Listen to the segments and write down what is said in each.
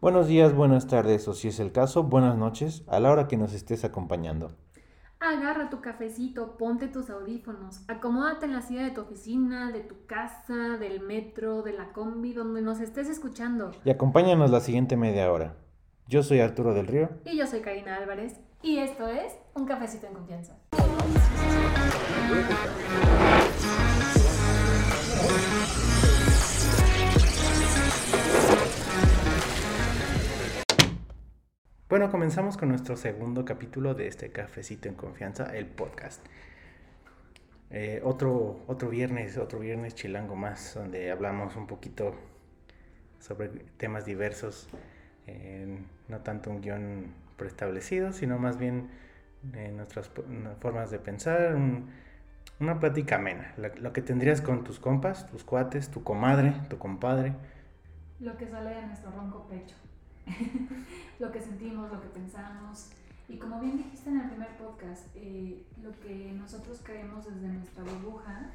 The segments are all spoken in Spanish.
Buenos días, buenas tardes o si es el caso, buenas noches a la hora que nos estés acompañando. Agarra tu cafecito, ponte tus audífonos, acomódate en la silla de tu oficina, de tu casa, del metro, de la combi, donde nos estés escuchando. Y acompáñanos la siguiente media hora. Yo soy Arturo del Río. Y yo soy Karina Álvarez. Y esto es Un Cafecito en Confianza. Bueno, comenzamos con nuestro segundo capítulo de este Cafecito en Confianza, el podcast. Eh, otro, otro viernes, otro viernes chilango más, donde hablamos un poquito sobre temas diversos, eh, no tanto un guion preestablecido, sino más bien nuestras formas de pensar, una plática amena, lo que tendrías con tus compas, tus cuates, tu comadre, tu compadre. Lo que sale de nuestro ronco pecho. lo que sentimos, lo que pensamos. Y como bien dijiste en el primer podcast, eh, lo que nosotros creemos desde nuestra burbuja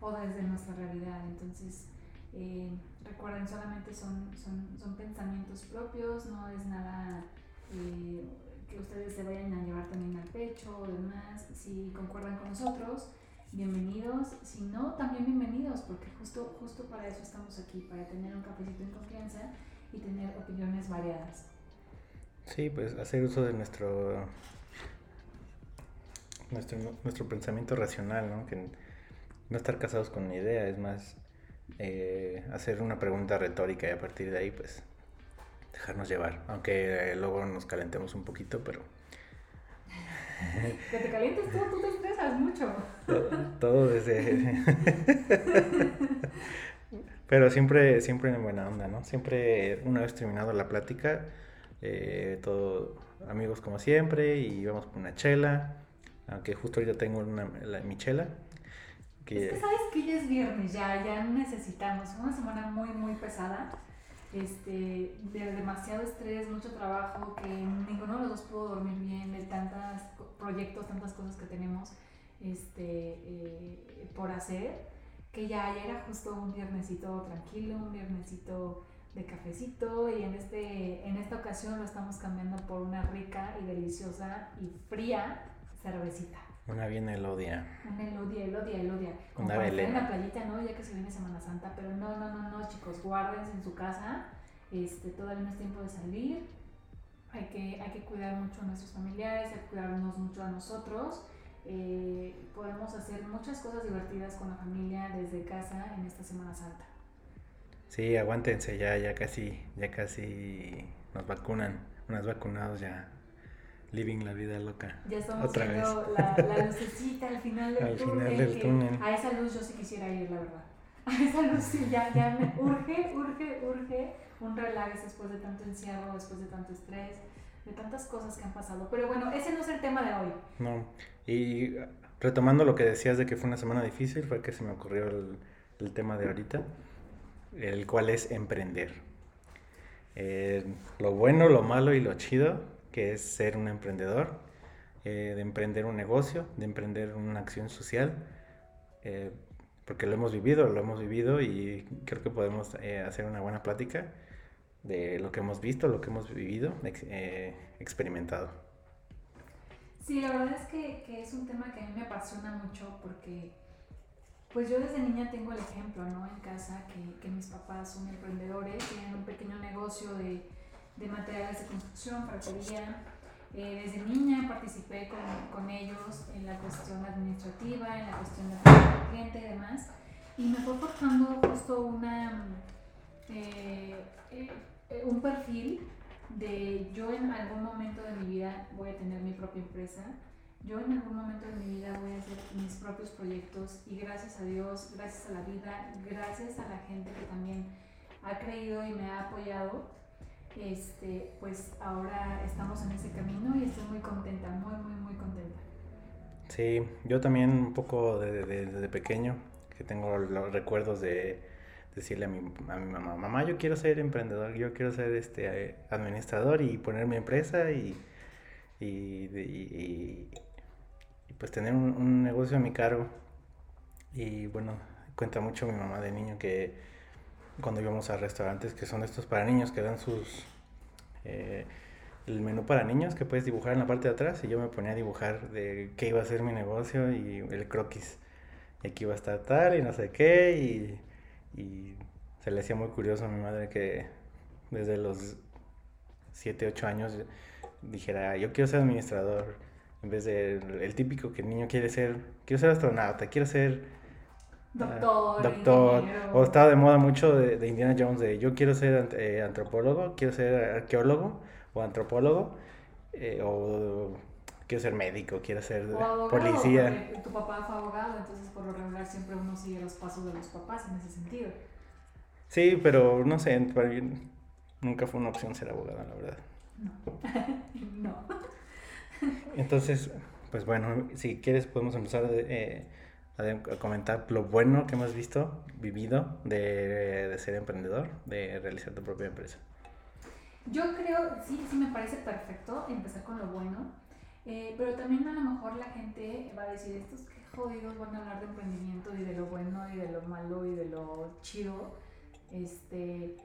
o desde nuestra realidad. Entonces, eh, recuerden, solamente son, son, son, pensamientos propios, no es nada eh, que ustedes se vayan a llevar también al pecho o demás. Si concuerdan con nosotros, bienvenidos. Si no, también bienvenidos, porque justo, justo para eso estamos aquí, para tener un cafecito en confianza y tener opiniones variadas. Sí, pues hacer uso de nuestro nuestro, nuestro pensamiento racional, ¿no? Que no estar casados con una idea, es más eh, hacer una pregunta retórica y a partir de ahí, pues, dejarnos llevar. Aunque eh, luego nos calentemos un poquito, pero... que te calientes tú, tú te estresas mucho. Todo, desde... pero siempre, siempre en buena onda, ¿no? Siempre, una vez terminado la plática, eh, todo amigos como siempre y vamos por una chela, aunque justo ahorita tengo una, mi chela. Que... Es que sabes que ya es viernes, ya, ya necesitamos, una semana muy, muy pesada, este, de demasiado estrés, mucho trabajo, que ninguno de los dos pudo dormir bien, de tantos proyectos, tantas cosas que tenemos este, eh, por hacer, que ya, ya era justo un viernesito tranquilo, un viernesito de cafecito y en, este, en esta ocasión lo estamos cambiando por una rica y deliciosa y fría cervecita. Una bien elodia. Una elodia, elodia, elodia. Como una en la playita, ¿no? Ya que se viene Semana Santa, pero no, no, no, no, chicos, guárdense en su casa. Este, todavía no es tiempo de salir. Hay que, hay que cuidar mucho a nuestros familiares, hay que cuidarnos mucho a nosotros. Eh, podemos hacer muchas cosas divertidas con la familia desde casa en esta Semana Santa. Sí, aguántense, ya, ya casi, ya casi nos vacunan, unas vacunados ya, living la vida loca. Ya estamos Otra viendo La, la, lucecita al final del, al túnel, final del túnel. A esa luz yo sí quisiera ir, la verdad. A esa luz sí, ya, ya me urge, urge, urge un relax después de tanto encierro, después de tanto estrés, de tantas cosas que han pasado. Pero bueno, ese no es el tema de hoy. No, y retomando lo que decías de que fue una semana difícil, fue que se me ocurrió el, el tema de ahorita el cual es emprender. Eh, lo bueno, lo malo y lo chido que es ser un emprendedor, eh, de emprender un negocio, de emprender una acción social, eh, porque lo hemos vivido, lo hemos vivido y creo que podemos hacer una buena plática de lo que hemos visto, lo que hemos vivido, experimentado. Sí, la verdad es que, que es un tema que a mí me apasiona mucho porque pues yo desde niña tengo el ejemplo, ¿no? En casa, que, que mis papás son emprendedores, tienen un pequeño negocio de, de materiales de construcción, ferretería. Eh, desde niña participé con, con, ellos en la cuestión administrativa, en la cuestión de cliente y demás. Y me fue forjando justo una, eh, eh, un perfil de yo en algún momento de mi vida voy a tener mi propia empresa yo en algún momento de mi vida voy a hacer mis propios proyectos y gracias a Dios, gracias a la vida, gracias a la gente que también ha creído y me ha apoyado, este, pues ahora estamos en ese camino y estoy muy contenta, muy, muy, muy contenta. Sí, yo también un poco desde de, pequeño, que tengo los recuerdos de decirle a mi, a mi mamá, mamá, yo quiero ser emprendedor, yo quiero ser este administrador y poner mi empresa y, y, pues tener un, negocio a mi cargo. Y bueno, cuenta mucho mi mamá de niño que cuando íbamos a restaurantes que son estos para niños que dan sus, eh, el menú para niños que puedes dibujar en la parte de atrás y yo me ponía a dibujar de qué iba a ser mi negocio y el croquis. Y aquí iba a estar tal y no sé qué y, y se le hacía muy curioso a mi madre que desde los 7, 8 años dijera, yo quiero ser administrador, en vez de el, típico que el niño quiere ser, quiero ser astronauta, quiero ser doctor, doctor o estaba de moda mucho de, Indiana Jones, de yo quiero ser eh, antropólogo, quiero ser arqueólogo o antropólogo, eh, o quiero ser médico, quiero ser policía. Tu papá fue abogado, entonces por lo regular siempre uno sigue los pasos de los papás en ese sentido. Sí, pero no sé, para mí nunca fue una opción ser abogado, la verdad. No. no. Entonces, pues bueno, si quieres podemos empezar eh, a, comentar lo bueno que hemos visto, vivido de, de, ser emprendedor, de realizar tu propia empresa. Yo creo, sí, sí me parece perfecto empezar con lo bueno, eh, pero también a lo mejor la gente va a decir, estos que jodidos van a hablar de emprendimiento y de lo bueno y de lo malo y de lo chido este,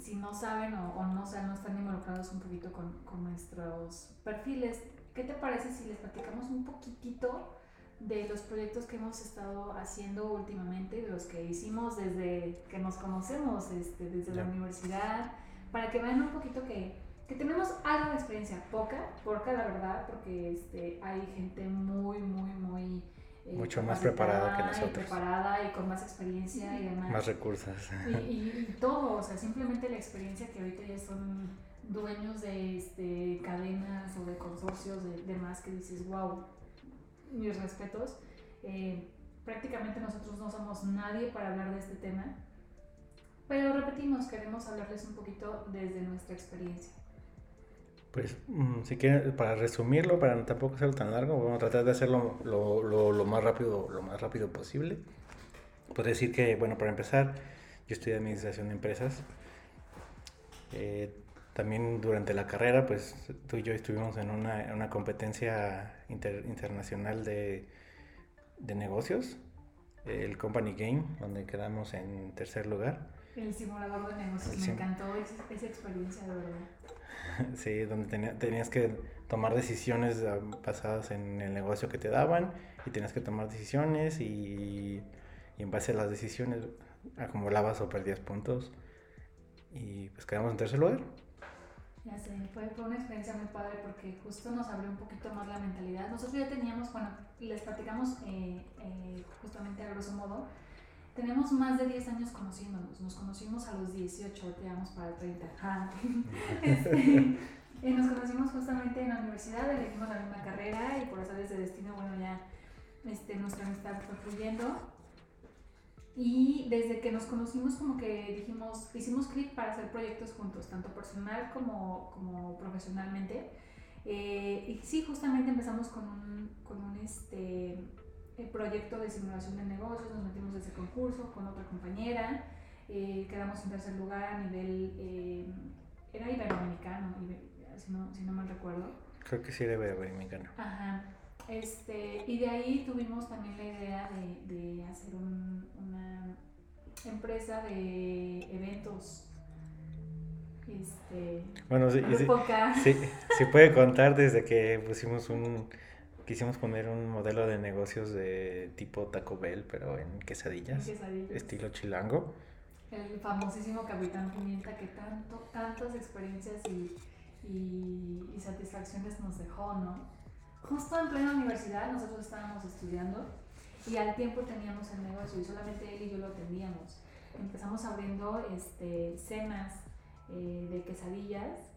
si no saben o, o no, o no están involucrados un poquito con, con, nuestros perfiles, ¿qué te parece si les platicamos un poquitito de los proyectos que hemos estado haciendo últimamente, de los que hicimos desde que nos conocemos, este, desde la universidad, para que vean un poquito que, que tenemos algo de experiencia, poca, poca la verdad, porque este, hay gente muy, muy, muy eh, Mucho más preparada que nosotros. Y preparada y con más experiencia y demás. Más recursos. Y, y, todo, o sea, simplemente la experiencia que ahorita ya son dueños de este, cadenas o de consorcios de, demás que dices, wow, mis respetos. Eh, prácticamente nosotros no somos nadie para hablar de este tema, pero repetimos, queremos hablarles un poquito desde nuestra experiencia. Pues mm, si quieren, para resumirlo, para tampoco hacerlo tan largo, vamos a tratar de hacerlo lo, lo, lo, más rápido, lo más rápido posible. Puedo decir que, bueno, para empezar, yo estudié administración de empresas. Eh, también durante la carrera, pues tú y yo estuvimos en una, una competencia internacional de, de negocios, el Company Game, donde quedamos en tercer lugar. El simulador de negocios, me encantó esa, esa experiencia, de verdad. Sí, donde tenías que tomar decisiones ah, basadas en el negocio que te daban y tenías que tomar decisiones y, en base a las decisiones acumulabas o perdías puntos y pues quedamos en tercer lugar. Ya sé, fue, fue, una experiencia muy padre porque justo nos abrió un poquito más la mentalidad. Nosotros ya teníamos, bueno, les platicamos eh, eh, justamente a grosso modo, tenemos más de 10 años conociéndonos. Nos conocimos a los 18, te vamos para el 30. este, y nos conocimos justamente en la universidad, elegimos la misma carrera y por eso de destino, bueno, ya este, nuestra amistad fue fluyendo. Y desde que nos conocimos como que dijimos, hicimos clic para hacer proyectos juntos, tanto personal como, como profesionalmente. Eh, y sí, justamente empezamos con un, con un este, el proyecto de simulación de negocios, nos metimos ese concurso con otra compañera, eh, quedamos en tercer lugar a nivel, eh, era iberoamericano, si no, si no mal recuerdo. Creo que sí era iberoamericano. Ajá. Este, y de ahí tuvimos también la idea de, de hacer un, una empresa de eventos. Este, bueno, sí, sí, sí, puede contar desde que pusimos un, quisimos poner un modelo de negocios de tipo Taco Bell, pero en quesadillas, estilo chilango. El famosísimo Capitán Pimienta que tanto, tantas experiencias y, y, satisfacciones nos dejó, ¿no? Justo en plena universidad nosotros estábamos estudiando y al tiempo teníamos el negocio y solamente él y yo lo atendíamos. Empezamos abriendo este, cenas eh, de quesadillas,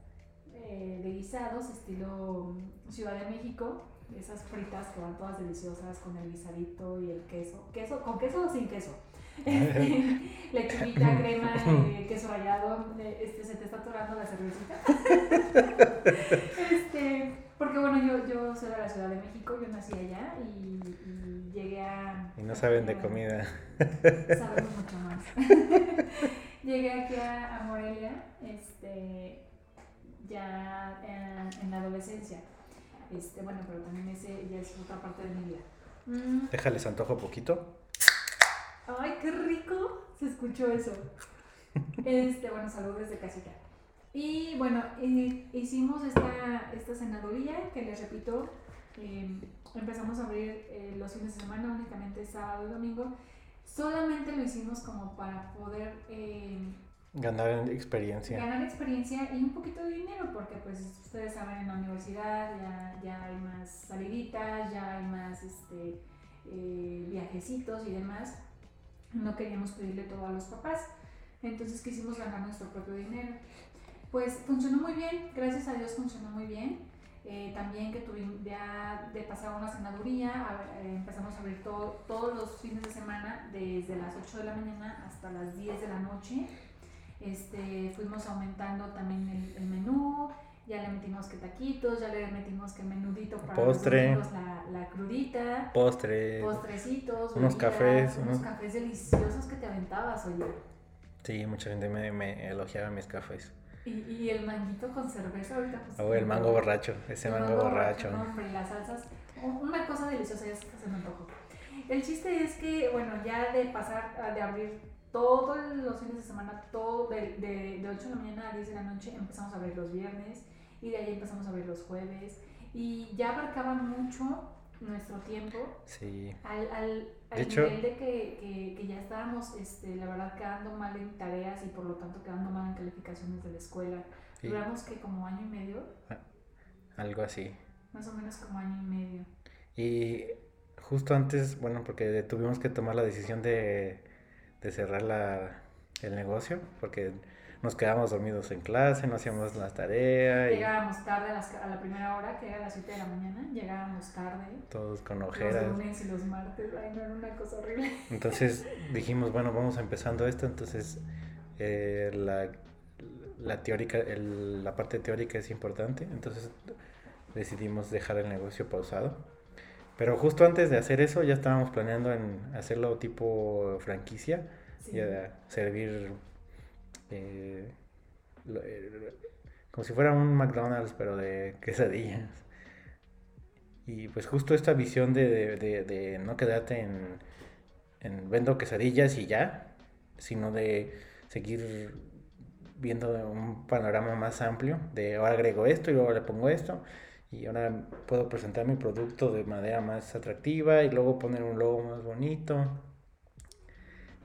eh, de guisados, estilo Ciudad de México, esas fritas que van todas deliciosas con el guisadito y el queso. queso ¿Con queso o sin queso? Este, lechuguita, crema, eh, queso rallado, eh, este, se te está atorando la cervecita. este, porque bueno, yo, yo soy de la Ciudad de México, yo nací allá y, llegué a... Y no saben de comida. Sabemos mucho más. llegué aquí a, Morelia este, ya en, en la adolescencia. Este, bueno, pero también ese ya es otra parte de mi vida. Mm. Déjales antojo poquito. Ay, qué rico se escuchó eso. Este, bueno, salud desde casita. Y bueno, hicimos esta, esta que les repito, em, empezamos a abrir eh, los fines de semana, únicamente sábado y domingo. Solamente lo hicimos como para poder... Ganar experiencia. Ganar experiencia y un poquito de dinero, porque pues ustedes saben, en la universidad ya, ya hay más saliditas, ya hay más este, eh, viajecitos y demás. No queríamos pedirle todo a los papás, entonces quisimos ganar nuestro propio dinero. Pues funcionó muy bien, gracias a Dios funcionó muy bien. Eh, también que tuvimos ya de pasar una senaduría, eh, empezamos a abrir todo, todos los fines de semana, desde las 8 de la mañana hasta las 10 de la noche. Este, fuimos aumentando también el, el menú, ya le metimos que taquitos, ya le metimos que menudito para Postre. los la, la, crudita, postre, postrecitos, unos cafés, unos cafés deliciosos que te aventabas, oye. Sí, mucha gente me, me elogiaba mis cafés. Y, y el manguito con cerveza ahorita. Pues, oh, el mango borracho, ese mango, borracho. No, hombre, las salsas, una cosa deliciosa, ya se me antojó. El chiste es que, bueno, ya de pasar, de abrir todos los fines de semana, todo de, de, de 8 de la mañana a 10 de la noche, empezamos a abrir los viernes y de ahí empezamos a abrir los jueves y ya abarcaba mucho nuestro tiempo. Sí. Al, al, al nivel de que, que, que, ya estábamos, este, la verdad, quedando mal en tareas y por lo tanto quedando mal en calificaciones de la escuela. Duramos que como año y medio. Ah, algo así. Más o menos como año y medio. Y justo antes, bueno, porque tuvimos que tomar la decisión de, de cerrar la, el negocio, porque nos quedábamos dormidos en clase, no hacíamos las tareas. Llegábamos tarde a, la primera hora, que era a las 7 de la mañana, llegábamos tarde. Todos con ojeras. Los lunes y los martes, ay, no era una cosa horrible. Entonces dijimos, bueno, vamos empezando esto, entonces eh, la, la, teórica, el, la parte teórica es importante, entonces decidimos dejar el negocio pausado. Pero justo antes de hacer eso ya estábamos planeando en hacerlo tipo franquicia y a servir eh, eh, como si fuera un McDonald's, pero de quesadillas. Y pues justo esta visión de, de, de, no quedarte en, en, vendo quesadillas y ya, sino de seguir viendo un panorama más amplio, de ahora agrego esto y luego le pongo esto, y ahora puedo presentar mi producto de manera más atractiva y luego poner un logo más bonito.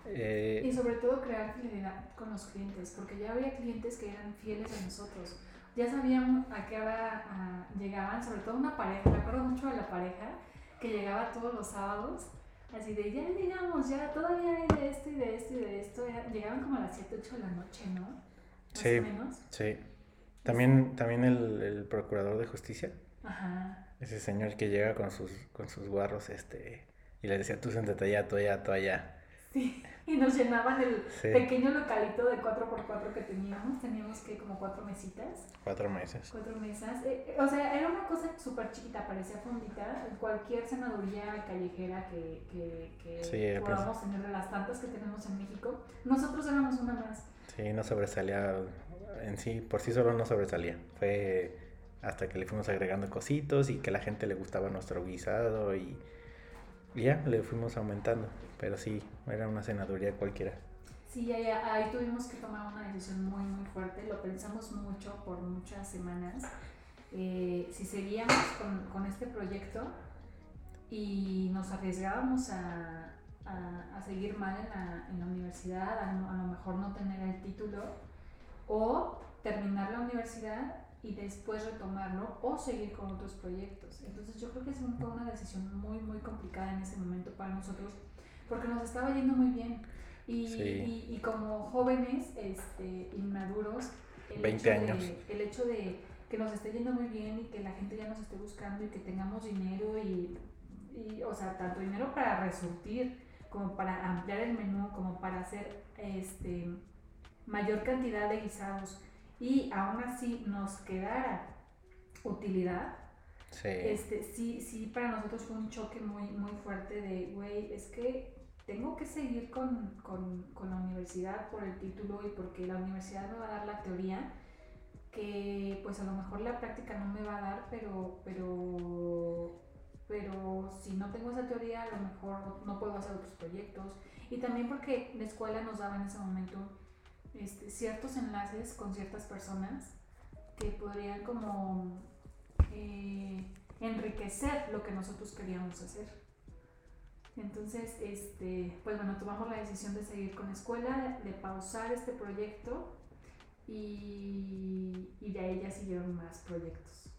Eh, y sobre todo crear fidelidad con los clientes, porque ya había clientes que eran fieles a nosotros. Ya sabíamos a qué hora llegaban, sobre todo una pareja, me acuerdo mucho de la pareja que llegaba todos los sábados, así de ya llegamos, ya todavía hay de esto y de esto y de esto. Llegaban como a las 7, 8 de la noche, ¿no? Más sí, o menos. Sí. También, también el, el procurador de justicia. Ajá. Ese señor que llega con sus, con sus guarros, este, y le decía, tú siéntate allá, tú allá, tú allá. Sí, y nos llenaban el pequeño localito de 4x4 que teníamos. Teníamos que como cuatro mesitas. Cuatro mesas. Cuatro mesas. Eh, eh, o sea, era una cosa súper chiquita, parecía fondita. Cualquier senaduría callejera que, que, que pues. podamos tener de las tantas que tenemos en México, nosotros éramos una más. Sí, no sobresalía en sí, por sí solo no sobresalía. Fue hasta que le fuimos agregando cositos y que la gente le gustaba nuestro guisado y ya le fuimos aumentando. Pero sí, era una senaduría cualquiera. Sí, ahí, ahí, tuvimos que tomar una decisión muy, muy fuerte. Lo pensamos mucho por muchas semanas. Eh, si seguíamos con, con, este proyecto y nos arriesgábamos a, a, a seguir mal en la, en la universidad, a, a, lo mejor no tener el título, o terminar la universidad y después retomarlo o seguir con otros proyectos. Entonces yo creo que fue una decisión muy, muy complicada en ese momento para nosotros porque nos estaba yendo muy bien. Y, y, como jóvenes este, inmaduros, el 20 hecho años. De, el hecho de que nos esté yendo muy bien y que la gente ya nos esté buscando y que tengamos dinero y, y o sea, tanto dinero para resurtir como para ampliar el menú, como para hacer este, mayor cantidad de guisados y aún así nos quedara utilidad, sí. este, sí, sí, para nosotros fue un choque muy, muy fuerte de, güey, es que tengo que seguir con, con, con, la universidad por el título y porque la universidad me va a dar la teoría que pues a lo mejor la práctica no me va a dar, pero, pero, pero si no tengo esa teoría a lo mejor no puedo hacer otros proyectos. Y también porque la escuela nos daba en ese momento este, ciertos enlaces con ciertas personas que podrían como eh, enriquecer lo que nosotros queríamos hacer. Entonces, este, pues bueno, tomamos la decisión de seguir con la escuela, de pausar este proyecto y, y de ahí ya siguieron más proyectos.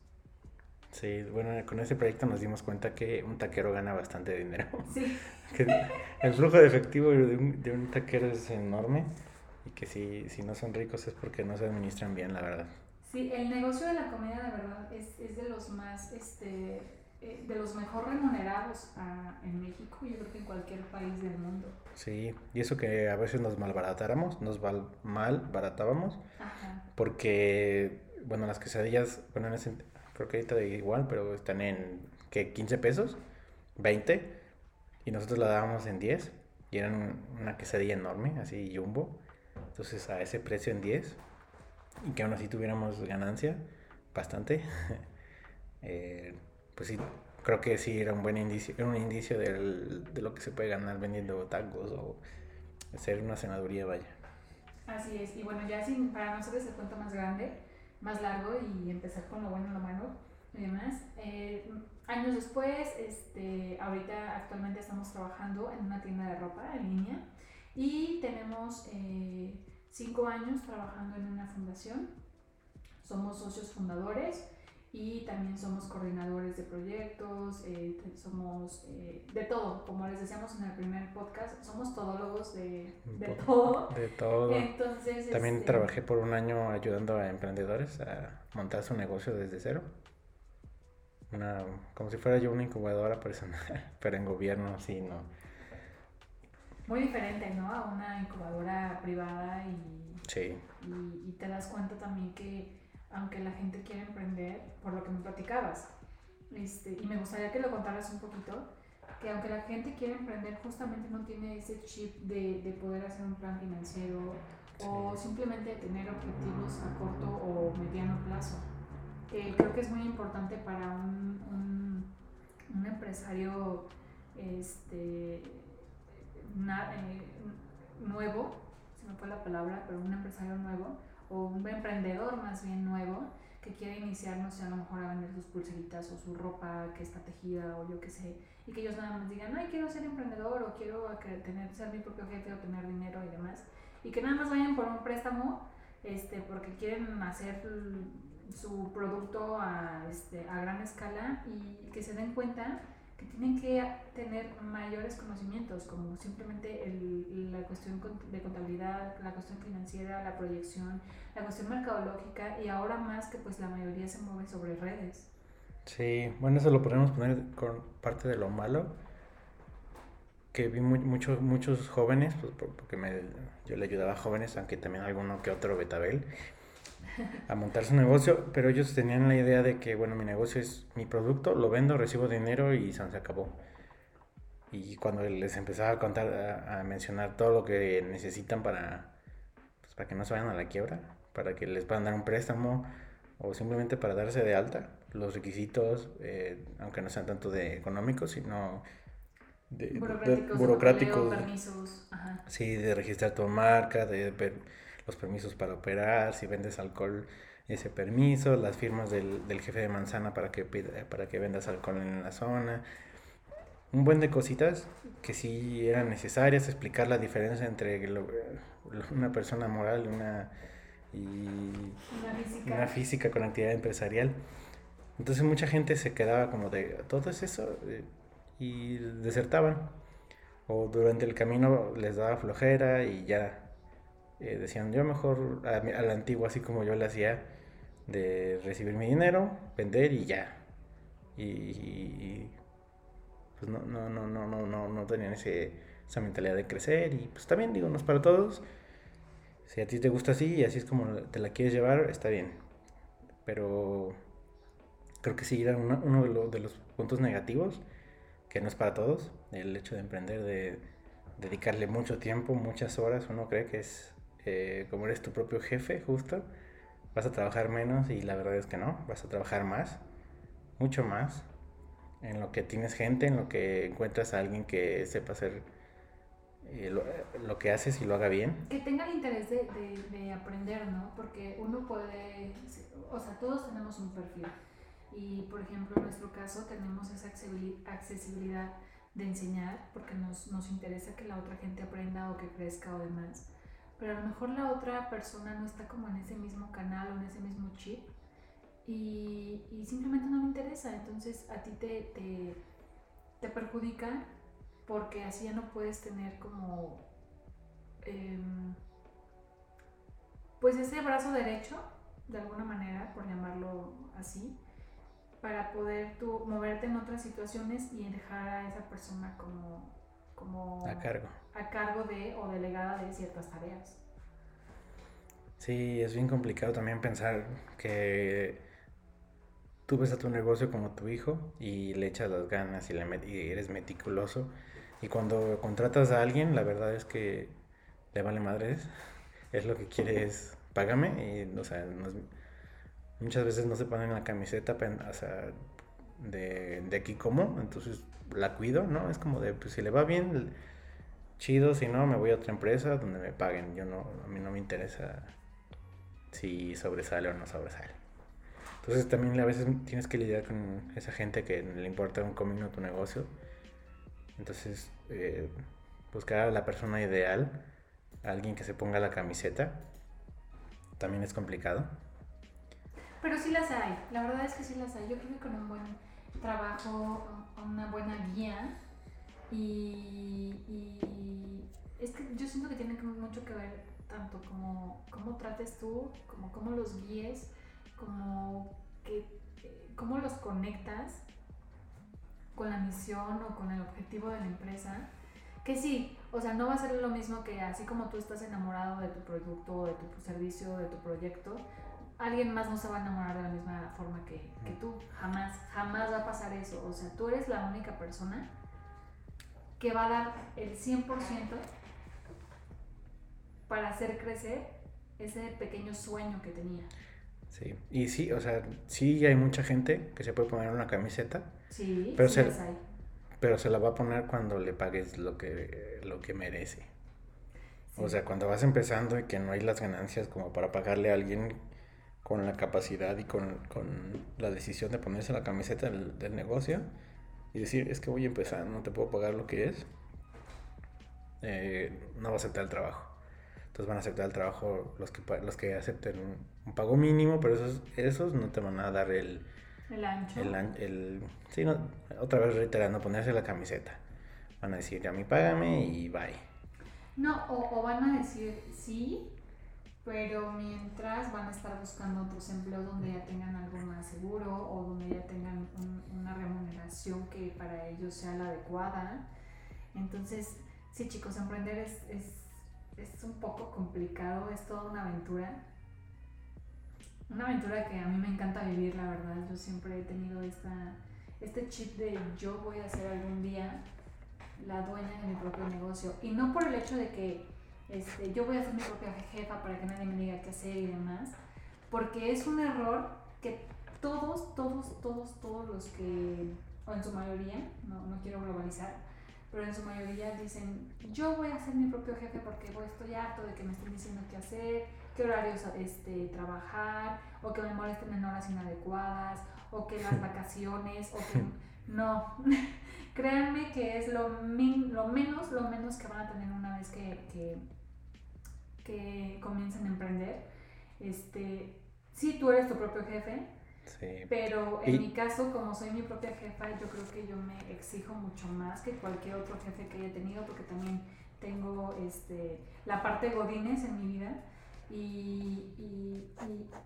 Sí, bueno, con ese proyecto nos dimos cuenta que un taquero gana bastante dinero. Sí. el flujo de efectivo de un, de un, taquero es enorme que si, si no son ricos es porque no se administran bien, la verdad. Sí, el negocio de la comida, de verdad, es, es de los más, este, eh, de los mejor remunerados a, en México, yo creo que en cualquier país del mundo. Sí, y eso que a veces nos malbaratáramos, nos val, malbaratábamos, Ajá. porque, bueno, las quesadillas, bueno, en ese, creo que ahorita igual, pero están en, ¿qué? 15 pesos, 20, y nosotros la dábamos en 10, y eran una quesadilla enorme, así jumbo, entonces a ese precio en 10, y que aún así tuviéramos ganancia, bastante, eh, pues sí, creo que sí era un buen indicio, era un indicio del, de lo que se puede ganar vendiendo tacos o hacer una cenaduría, vaya. Así es, y bueno, ya sin, para nosotros el cuento más grande, más largo y empezar con lo bueno, lo malo y demás. Eh, años después, este, ahorita actualmente estamos trabajando en una tienda de ropa en línea y tenemos eh, cinco años trabajando en una fundación. Somos socios fundadores y también somos coordinadores de proyectos, eh, somos eh, de todo, como les decíamos en el primer podcast, somos todólogos de, de todo. De todo. Entonces, También este, trabajé por un año ayudando a emprendedores a montar su negocio desde cero. Una, como si fuera yo una incubadora personal, pero en gobierno, sí, no. Muy diferente, ¿no? A una incubadora privada y, Sí, y, y te das cuenta también que aunque la gente quiere emprender, por lo que me platicabas, este, y me gustaría que lo contaras un poquito, que aunque la gente quiere emprender, justamente no tiene ese chip de, de poder hacer un plan financiero o simplemente tener objetivos a corto o mediano plazo. Eh, creo que es muy importante para un, un, un empresario este, eh, nuevo, se me fue la palabra, pero un empresario nuevo, o un emprendedor más bien nuevo, que quiere iniciar, no sé, a lo mejor a vender sus pulseritas o su ropa que está tejida o yo qué sé, y que ellos nada más digan, ay, quiero ser emprendedor o quiero tener, ser mi propio jefe o tener dinero y demás, y que nada más vayan por un préstamo este, porque quieren hacer su producto a, este, a gran escala y que se den cuenta que tienen que tener mayores conocimientos, como simplemente el, la cuestión de contabilidad, la cuestión financiera, la proyección, la cuestión mercadológica y ahora más que pues la mayoría se mueve sobre redes. sí. Bueno, eso lo podemos poner con parte de lo malo. Que vi mu- muchos muchos jóvenes, pues, por- porque me, yo le ayudaba a jóvenes, aunque también alguno que otro betabel, a montar su negocio, pero ellos tenían la idea de que, bueno, mi negocio es mi producto, lo vendo, recibo dinero y se se acabó. Y cuando les empezaba a contar, a, a mencionar todo lo que necesitan para, pues, para que no se vayan a la quiebra, para que les puedan dar un préstamo o simplemente para darse de alta, los requisitos, eh, aunque no sean tanto de económicos, sino de, de- Burocráticos, de burocráticos, papeleo, permisos, ajá. Sí, de registrar tu marca, de ver los permisos para operar, si vendes alcohol, ese permiso, las firmas del, del jefe de manzana para que, para que vendas alcohol en la zona. Un buen de cositas que sí eran necesarias, explicar la diferencia entre lo- lo- una persona moral y una, y Una física. una física con actividad empresarial. Entonces mucha gente se quedaba como de todo es eso eh, y desertaban. O durante el camino les daba flojera y ya eh, decían yo mejor a, a la antigua así como yo le hacía de recibir mi dinero, vender y ya. Y, pues no, no, no, no, no, no, no tenían ese, esa mentalidad de crecer y pues también digo, no es para todos. Si a ti te gusta así y así es como te la quieres llevar, está bien. Pero creo que sí era uno de, de los puntos negativos, que no es para todos, el hecho de emprender, de dedicarle mucho tiempo, muchas horas, uno cree que es eh, como eres tu propio jefe, justo, vas a trabajar menos y la verdad es que no, vas a trabajar más, mucho más, en lo que tienes gente, en lo que encuentras a alguien que sepa hacer eh, lo, que haces y lo haga bien. Que tenga el interés de, de, aprender, ¿no? Porque uno puede, o sea, todos tenemos un perfil. Y por ejemplo, en nuestro caso tenemos esa accesibilidad de enseñar porque nos, nos interesa que la otra gente aprenda o que crezca o demás. Pero a lo mejor la otra persona no está como en ese mismo canal o en ese mismo chip y, y simplemente no le interesa. Entonces a ti te, te, te perjudica porque así ya no puedes tener como em, pues ese brazo derecho de alguna manera por llamarlo así para poder tú moverte en otras situaciones y dejar a esa persona como como a cargo a cargo de o delegada de ciertas tareas sí es bien complicado también pensar que tú ves a tu negocio como tu hijo y le echas las ganas y, le y eres meticuloso y cuando contratas a alguien, la verdad es que le vale madres. Es lo que quiere es págame. Y, o sea, muchas veces no se ponen la camiseta o sea, de, de, aquí como. Entonces la cuido, ¿no? Es como de, pues si le va bien, chido. Si no, me voy a otra empresa donde me paguen. Yo no, a mí no me interesa si sobresale o no sobresale. Entonces también a veces tienes que lidiar con esa gente que le importa un comino tu negocio entonces, eh, buscar a la persona ideal, alguien que se ponga la camiseta, también es complicado. Pero sí las hay, la verdad es que sí las hay. Yo creo que con un buen trabajo, una buena guía y, es que yo siento que tiene mucho que ver tanto como cómo trates tú, como cómo los guíes, como que, cómo los conectas con la misión o con el objetivo de la empresa, que sí, o sea, no va a ser lo mismo que así como tú estás enamorado de tu producto, de tu servicio, de tu proyecto, alguien más no se va a enamorar de la misma forma que, que tú. Jamás, jamás va a pasar eso. O sea, tú eres la única persona que va a dar el 100% para hacer crecer ese pequeño sueño que tenía. Sí, y sí, o sea, sí hay mucha gente que se puede poner una camiseta. Sí, pero se, hay. Pero se la va a poner cuando le pagues lo que, lo que merece. O sea, cuando vas empezando y que no hay las ganancias como para pagarle a alguien con la capacidad y con, la decisión de ponerse la camiseta del, del, negocio y decir, es que voy a empezar, no te puedo pagar lo que es, eh, no va a aceptar el trabajo. Entonces van a aceptar el trabajo los que, los que acepten un, pago mínimo, pero esos, esos no te van a dar el... El ancho. El, sí, otra vez reiterando, ponerse la camiseta. Van a decir, a mí págame y bye. No, o, van a decir sí, pero mientras van a estar buscando otros empleos donde ya tengan algo más seguro o donde ya tengan una remuneración que para ellos sea la adecuada. Entonces, sí chicos, emprender es es un poco complicado, es toda una aventura. Una aventura que a mí me encanta vivir, la verdad. Yo siempre he tenido esta, este chip de yo voy a ser algún día la dueña de mi propio negocio. Y no por el hecho de que este, yo voy a ser mi propia jefa para que nadie me diga qué hacer y demás, porque es un error que todos, todos, todos, todos los que, o en su mayoría, no, no quiero globalizar, pero en su mayoría dicen, yo voy a ser mi propio jefe porque voy, estoy harto de que me estén diciendo qué hacer, qué horarios este, trabajar, o que me molesten en horas inadecuadas, o que las vacaciones, o que... No, créanme que es lo, lo menos, lo menos que van a tener una vez que, que, que comiencen a emprender. Este, si tú eres tu propio jefe, pero en mi caso, como soy mi propia jefa, yo creo que yo me exijo mucho más que cualquier otro jefe que haya tenido, porque también tengo este, la parte godines en mi vida. Y, y,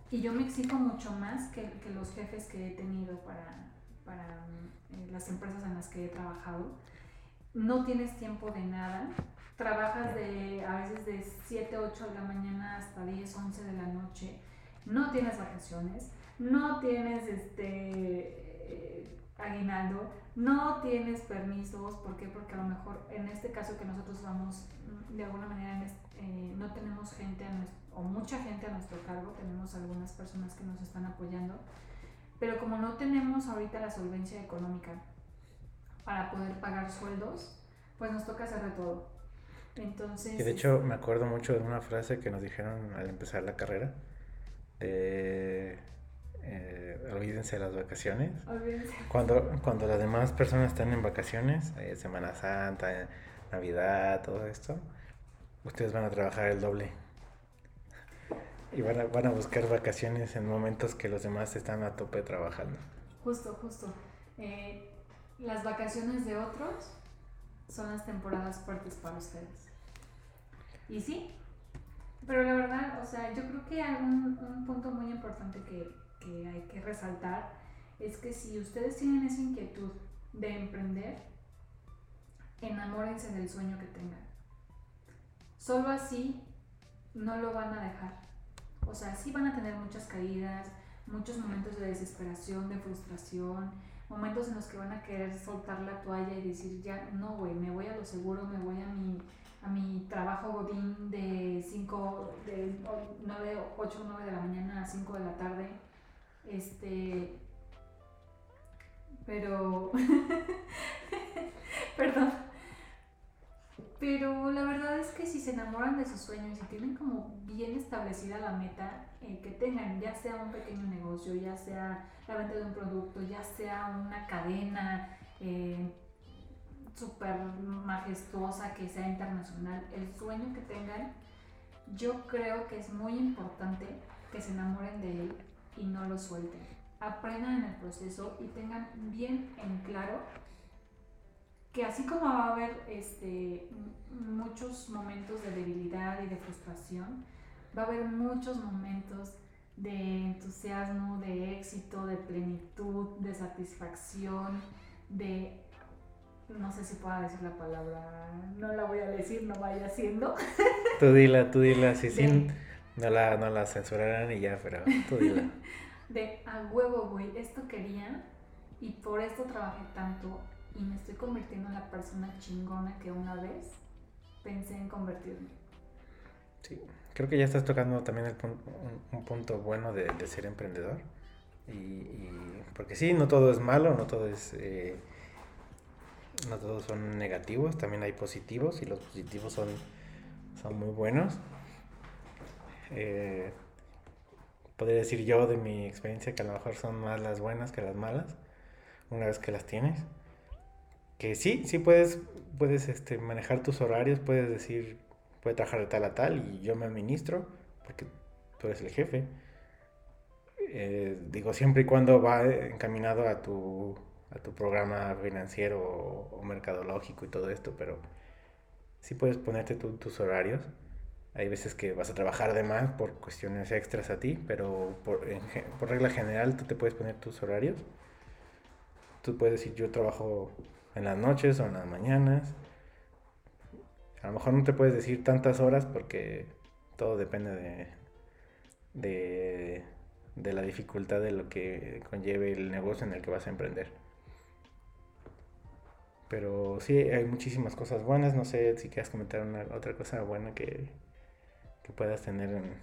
y, yo me exijo mucho más que, que, los jefes que he tenido para, para eh, las empresas en las que he trabajado. No tienes tiempo de nada, trabajas de a veces de 7, 8 de la mañana hasta 10, 11 de la noche, no tienes vacaciones, no tienes este aguinaldo, no tienes permisos, ¿por qué? Porque a lo mejor en este caso que nosotros vamos, mm, de alguna manera eh, no tenemos gente o mucha gente a nuestro cargo, tenemos algunas personas que nos están apoyando, pero como no tenemos ahorita la solvencia económica para poder pagar sueldos, pues nos toca hacer de todo. Entonces... Y de hecho me acuerdo mucho de una frase que nos dijeron al empezar la carrera. Eh, olvídense de las vacaciones. Olvídense. Cuando, cuando las demás personas están en vacaciones, eh, Semana Santa, Navidad, todo esto, ustedes van a trabajar el doble. Y van a, van a buscar vacaciones en momentos que los demás están a tope trabajando. Justo, justo. Eh, las vacaciones de otros son las temporadas fuertes para ustedes. Y sí, pero la verdad, o sea, yo creo que hay un, un punto muy importante que, que hay que resaltar es que si ustedes tienen esa inquietud de emprender, enamórense del sueño que tengan. Solo así no lo van a dejar. O sea, sí van a tener muchas caídas, muchos momentos de desesperación, de frustración, momentos en los que van a querer soltar la toalla y decir, ya, no, güey, me voy a lo seguro, me voy a mi, a mi trabajo godín de 5, de 9, 8 o 9 de la mañana a 5 de la tarde. Este, pero, perdón, pero la verdad es que si se enamoran de sus sueños y tienen como bien establecida la meta eh, que tengan, ya sea un pequeño negocio, ya sea la venta de un producto, ya sea una cadena eh, súper majestuosa que sea internacional, el sueño que tengan, yo creo que es muy importante que se enamoren de él y no lo suelten. Aprendan en el proceso y tengan bien en claro que así como va a haber este, muchos momentos de debilidad y de frustración, va a haber muchos momentos de entusiasmo, de éxito, de plenitud, de satisfacción, de... No sé si pueda decir la palabra, no la voy a decir, no vaya siendo. Tú dila, tú dila, sí, sí, no la, no la censurarán y ya, pero tú dila. De a huevo, güey, esto quería y por esto trabajé tanto y me estoy convirtiendo en la persona chingona que una vez pensé en convertirme. Sí, creo que ya estás tocando también el un, punto bueno de, ser emprendedor. Y, porque sí, no todo es malo, no todo es... Eh, no todos son negativos, también hay positivos y los positivos son, son muy buenos. Eh, podría decir yo de mi experiencia que a lo mejor son más las buenas que las malas, una vez que las tienes que sí, sí puedes, puedes este, manejar tus horarios, puedes decir, puede trabajar de tal a tal y yo me administro, porque tú eres el jefe. Eh, digo, siempre y cuando va encaminado a tu, a tu programa financiero o, mercadológico y todo esto, pero sí puedes ponerte tus horarios. Hay veces que vas a trabajar de más por cuestiones extras a ti, pero por, regla general tú te puedes poner tus horarios. Tú puedes decir, yo trabajo en las noches o en las mañanas. A lo mejor no te puedes decir tantas horas porque todo depende de, de, de, la dificultad de lo que conlleve el negocio en el que vas a emprender. Pero sí, hay muchísimas cosas buenas. No sé si quieres comentar una, otra cosa buena que, que puedas tener en...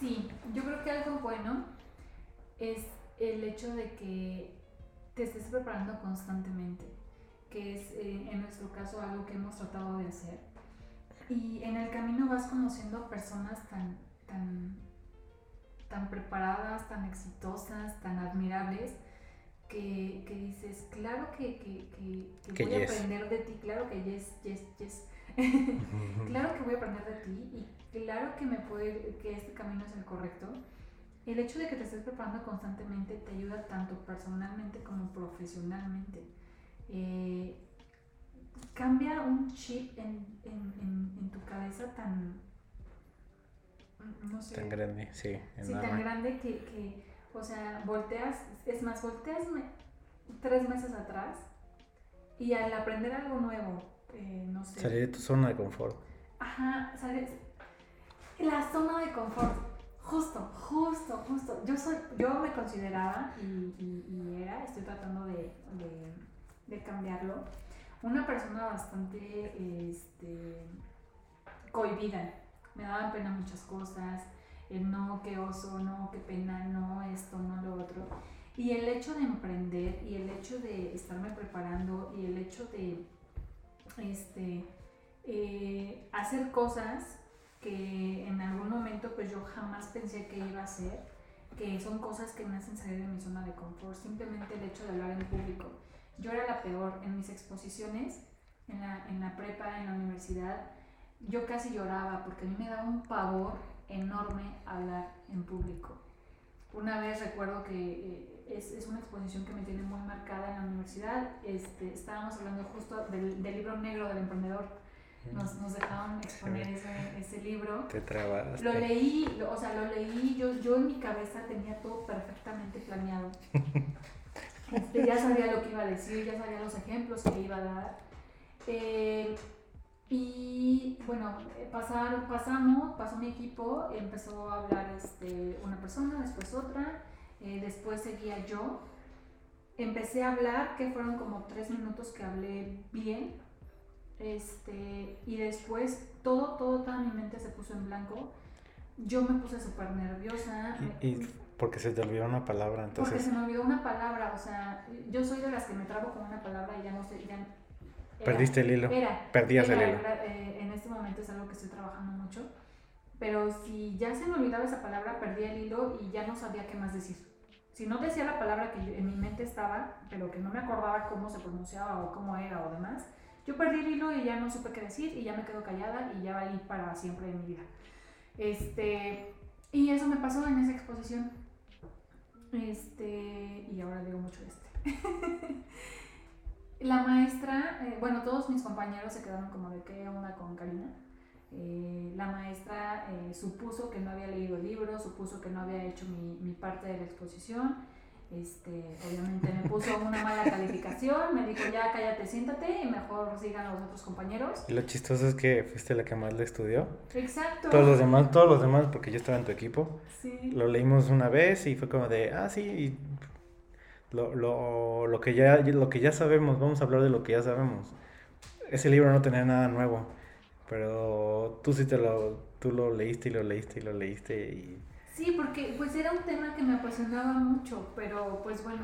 Sí, yo creo que algo bueno es el hecho de que te estés preparando constantemente, que es eh, en nuestro caso algo que hemos tratado de hacer. Y en el camino vas conociendo personas tan, tan, tan preparadas, tan exitosas, tan admirables, que, que dices, claro que, que, que voy a aprender de ti, claro que yes, yes, yes. claro que voy a aprender de ti y claro que me puede, que este camino es el correcto el hecho de que te estés preparando constantemente te ayuda tanto personalmente como profesionalmente. Eh, cambia un chip en, tu cabeza tan, no sé. Tan grande, sí. Sí, tan grande que, o sea, volteas, es más, volteas tres meses atrás y al aprender algo nuevo, eh, no sé. Salir de tu zona de confort. Ajá, sales. La zona de confort Justo, justo, justo. Yo soy, yo me consideraba y, era, estoy tratando de, cambiarlo, una persona bastante este, cohibida. Me daban pena muchas cosas, el no, qué oso, no, qué pena, no, esto, no, lo otro. Y el hecho de emprender y el hecho de estarme preparando y el hecho de este, eh, hacer cosas que en algún momento pues yo jamás pensé que iba a hacer, que son cosas que me hacen salir de mi zona de confort, simplemente el hecho de hablar en público. Yo era la peor en mis exposiciones, en la, en la prepa, en la universidad, yo casi lloraba porque a mí me daba un pavor enorme hablar en público. Una vez recuerdo que eh, es, es, una exposición que me tiene muy marcada en la universidad, este, estábamos hablando justo del, del libro negro del emprendedor nos, nos dejaron exponer ese, ese, libro. Te trabaste. Lo leí, o sea, lo leí, yo, yo en mi cabeza tenía todo perfectamente planeado. Este, ya sabía lo que iba a decir, ya sabía los ejemplos que iba a dar. Eh, y bueno, pasaron, pasamos, pasó mi equipo, empezó a hablar este, una persona, después otra, eh, después seguía yo. Empecé a hablar, que fueron como tres minutos que hablé bien, este, y después todo, todo, toda mi mente se puso en blanco. Yo me puse súper nerviosa. ¿Y, porque se te olvidó una palabra? Entonces... Porque se me olvidó una palabra, o sea, yo soy de las que me trabo con una palabra y ya no sé, ya... Perdiste el hilo. Era, Perdías el hilo. Eh, en este momento es algo que estoy trabajando mucho. Pero si ya se me olvidaba esa palabra, perdí el hilo y ya no sabía qué más decir. Si no decía la palabra que en mi mente estaba, pero que no me acordaba cómo se pronunciaba o cómo era o demás, yo perdí el hilo y ya no supe qué decir y ya me quedo callada y ya valí para siempre en mi vida. Este, y eso me pasó en esa exposición. Este, y ahora digo mucho este. la maestra, eh, bueno, todos mis compañeros se quedaron como de qué onda con Karina. Eh, la maestra eh, supuso que no había leído el libro, supuso que no había hecho mi, mi parte de la exposición este, obviamente me puso una mala calificación, me dijo ya cállate, siéntate y mejor sigan los otros compañeros. Y lo chistoso es que fuiste la que más le estudió. Exacto. Todos los demás, todos los demás, porque yo estaba en tu equipo, sí. lo leímos una vez y fue como de, ah, sí, lo, lo, lo, que ya, lo que ya sabemos, vamos a hablar de lo que ya sabemos. Ese libro no tenía nada nuevo, pero tú sí te lo, tú lo leíste y lo leíste y lo leíste y Sí, porque pues era un tema que me apasionaba mucho, pero pues bueno,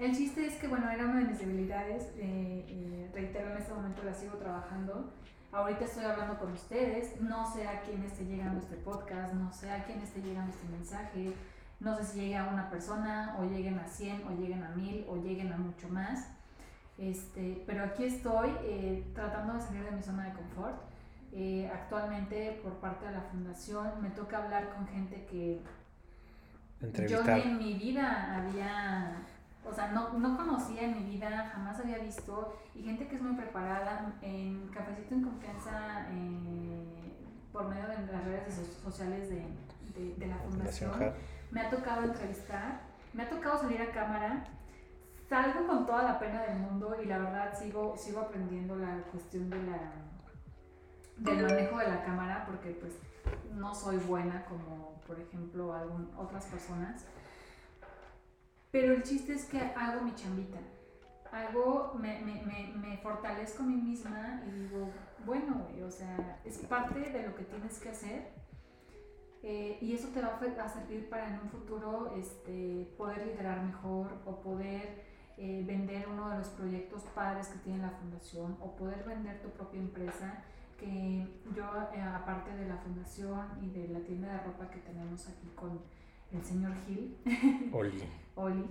el chiste es que bueno, era una de mis debilidades, eh, eh, reitero, en este momento la sigo trabajando. Ahorita estoy hablando con ustedes, no sé a quién esté llegando este podcast, no sé a quién esté llegando este mensaje, no sé si llegue a una persona o lleguen a 100 o lleguen a 1000 o lleguen a mucho más. Este, pero aquí estoy eh, tratando de salir de mi zona de confort eh, actualmente por parte de la fundación me toca hablar con gente que yo en mi vida había, o sea, no, no, conocía en mi vida, jamás había visto, y gente que es muy preparada en Cafecito en Confianza eh, por medio de las redes sociales de, de, de la fundación. Me ha tocado entrevistar, me ha tocado salir a cámara salgo con toda la pena del mundo y la verdad sigo, sigo aprendiendo la cuestión de la del manejo de la cámara porque pues no soy buena como por ejemplo algún, otras personas. Pero el chiste es que hago mi chambita. Hago, me, me, me, me fortalezco a mí misma y digo, bueno, o sea, es parte de lo que tienes que hacer. Eh, y eso te va a servir para en un futuro este, poder liderar mejor o poder eh, vender uno de los proyectos padres que tiene la fundación o poder vender tu propia empresa que yo, eh, aparte de la fundación y de la tienda de ropa que tenemos aquí con el señor Gil, Oli, Oli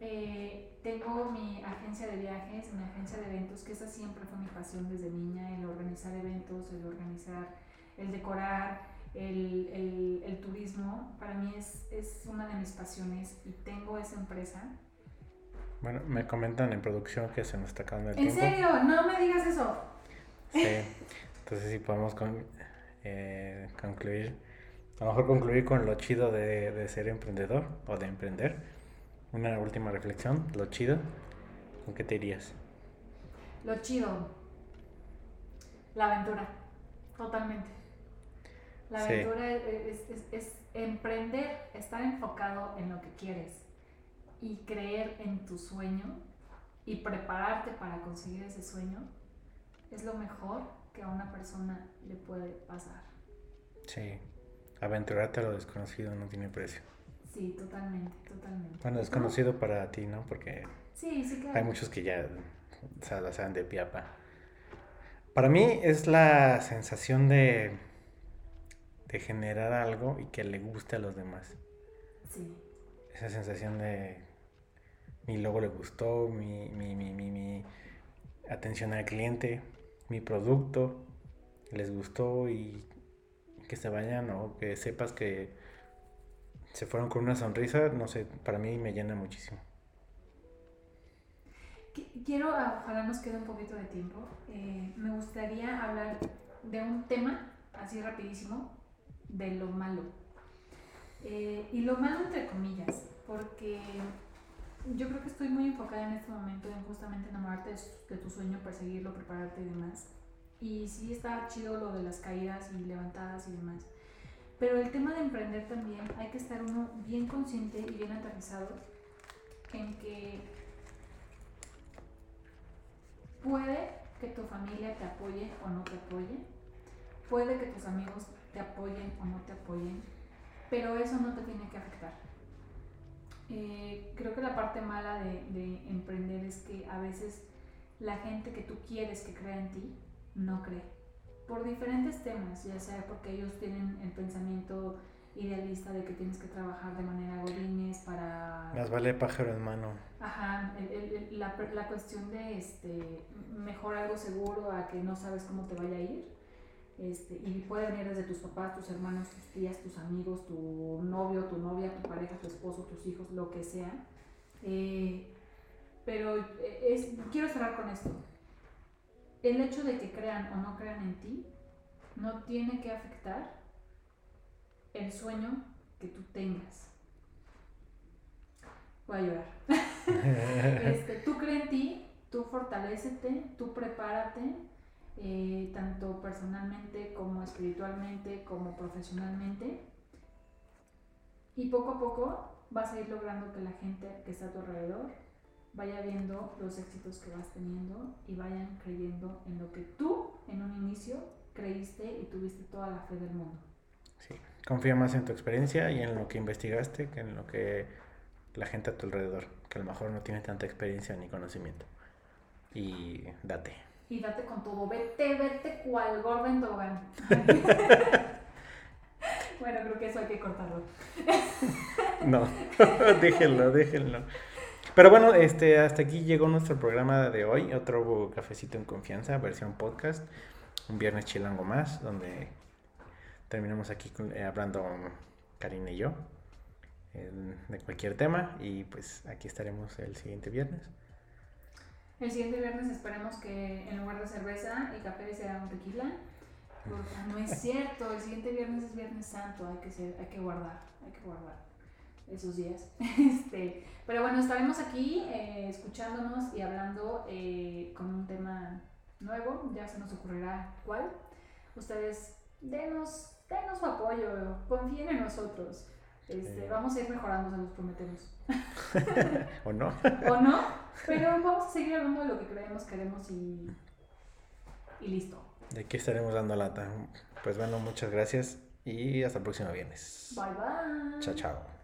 eh, tengo mi agencia de viajes, mi agencia de eventos, que esa siempre fue mi pasión desde niña, el organizar eventos, el organizar, el decorar, el, el, el turismo, para mí es, es una de mis pasiones y tengo esa empresa. Bueno, me comentan en producción que se nos está acabando el ¿En tiempo. ¿En serio? No me digas eso. Sí. Entonces, si podemos eh, concluir, a lo mejor concluir con lo chido de, de, ser emprendedor o de emprender. Una última reflexión, lo chido, ¿con qué te irías? Lo chido, la aventura, totalmente. La aventura es, es, es emprender, estar enfocado en lo que quieres y creer en tu sueño y prepararte para conseguir ese sueño es lo mejor que a una persona le puede pasar. Sí, aventurarte a lo desconocido no tiene precio. Sí, totalmente, totalmente. Bueno, desconocido para ti, ¿no? Porque sí, sí, hay muchos que ya o sea, la saben de piapa. Para mí es la sensación de, de generar algo y que le guste a los demás. Sí. Esa sensación de mi logo le gustó, mi, mi, mi, mi, mi atención al cliente, mi producto les gustó y que se vayan o que sepas que se fueron con una sonrisa, no sé, para mí me llena muchísimo. Quiero, ah, ojalá nos quede un poquito de tiempo, eh, me gustaría hablar de un tema, así rapidísimo, de lo malo. Eh, y lo malo entre comillas, porque yo creo que estoy muy enfocada en este momento en justamente enamorarte de, tu sueño, perseguirlo, prepararte y demás. Y sí está chido lo de las caídas y levantadas y demás. Pero el tema de emprender también hay que estar uno bien consciente y bien aterrizado en que puede que tu familia te apoye o no te apoye, puede que tus amigos te apoyen o no te apoyen, pero eso no te tiene que afectar. Eh, creo que la parte mala de, de emprender es que a veces la gente que tú quieres que crea en ti no cree por diferentes temas, ya sea porque ellos tienen el pensamiento idealista de que tienes que trabajar de manera godines para... Más vale pájaro en mano. Ajá, la, la, cuestión de este, mejor algo seguro a que no sabes cómo te vaya a ir. Este, y puede venir desde tus papás, tus hermanos, tus tías, tus amigos, tu novio, tu novia, tu pareja, tu esposo, tus hijos, lo que sea. Eh, pero eh, es, quiero cerrar con esto el hecho de que crean o no crean en ti no tiene que afectar el sueño que tú tengas. Voy a llorar. Este, tú crees en ti, tú fortalecete, tú prepárate, eh, tanto personalmente como espiritualmente, como profesionalmente. Y poco a poco vas a ir logrando que la gente que está a tu alrededor vaya viendo los éxitos que vas teniendo y vayan creyendo en lo que tú en un inicio creíste y tuviste toda la fe del mundo. Sí, confía más en tu experiencia y en lo que investigaste que en lo que la gente a tu alrededor, que a lo mejor no tiene tanta experiencia ni conocimiento. Y date. Y date con todo, vete, vete cual Gordon Dogan. bueno, creo que eso hay que cortarlo. no, déjenlo, déjenlo. Pero bueno, este, hasta aquí llegó nuestro programa de hoy, otro cafecito en confianza, versión podcast, un viernes chilango más, donde terminamos aquí eh, hablando Karina y yo de cualquier tema y pues aquí estaremos el siguiente viernes. El siguiente viernes esperemos que en lugar de cerveza y café sea un tequila. no es cierto, el siguiente viernes es Viernes Santo, hay que, ser, hay que guardar, hay que guardar esos días. Este, pero bueno, estaremos aquí eh, escuchándonos y hablando eh, con un tema nuevo, ya se nos ocurrirá cuál. Ustedes denos, denos su apoyo, confíen en nosotros. Este, vamos a ir mejorando, se los prometemos. ¿O no? ¿O no? Pero vamos a seguir hablando de lo que creemos, queremos y, y listo. De aquí estaremos dando lata. Pues bueno, muchas gracias y hasta el próximo viernes. Bye bye. Chao, chao.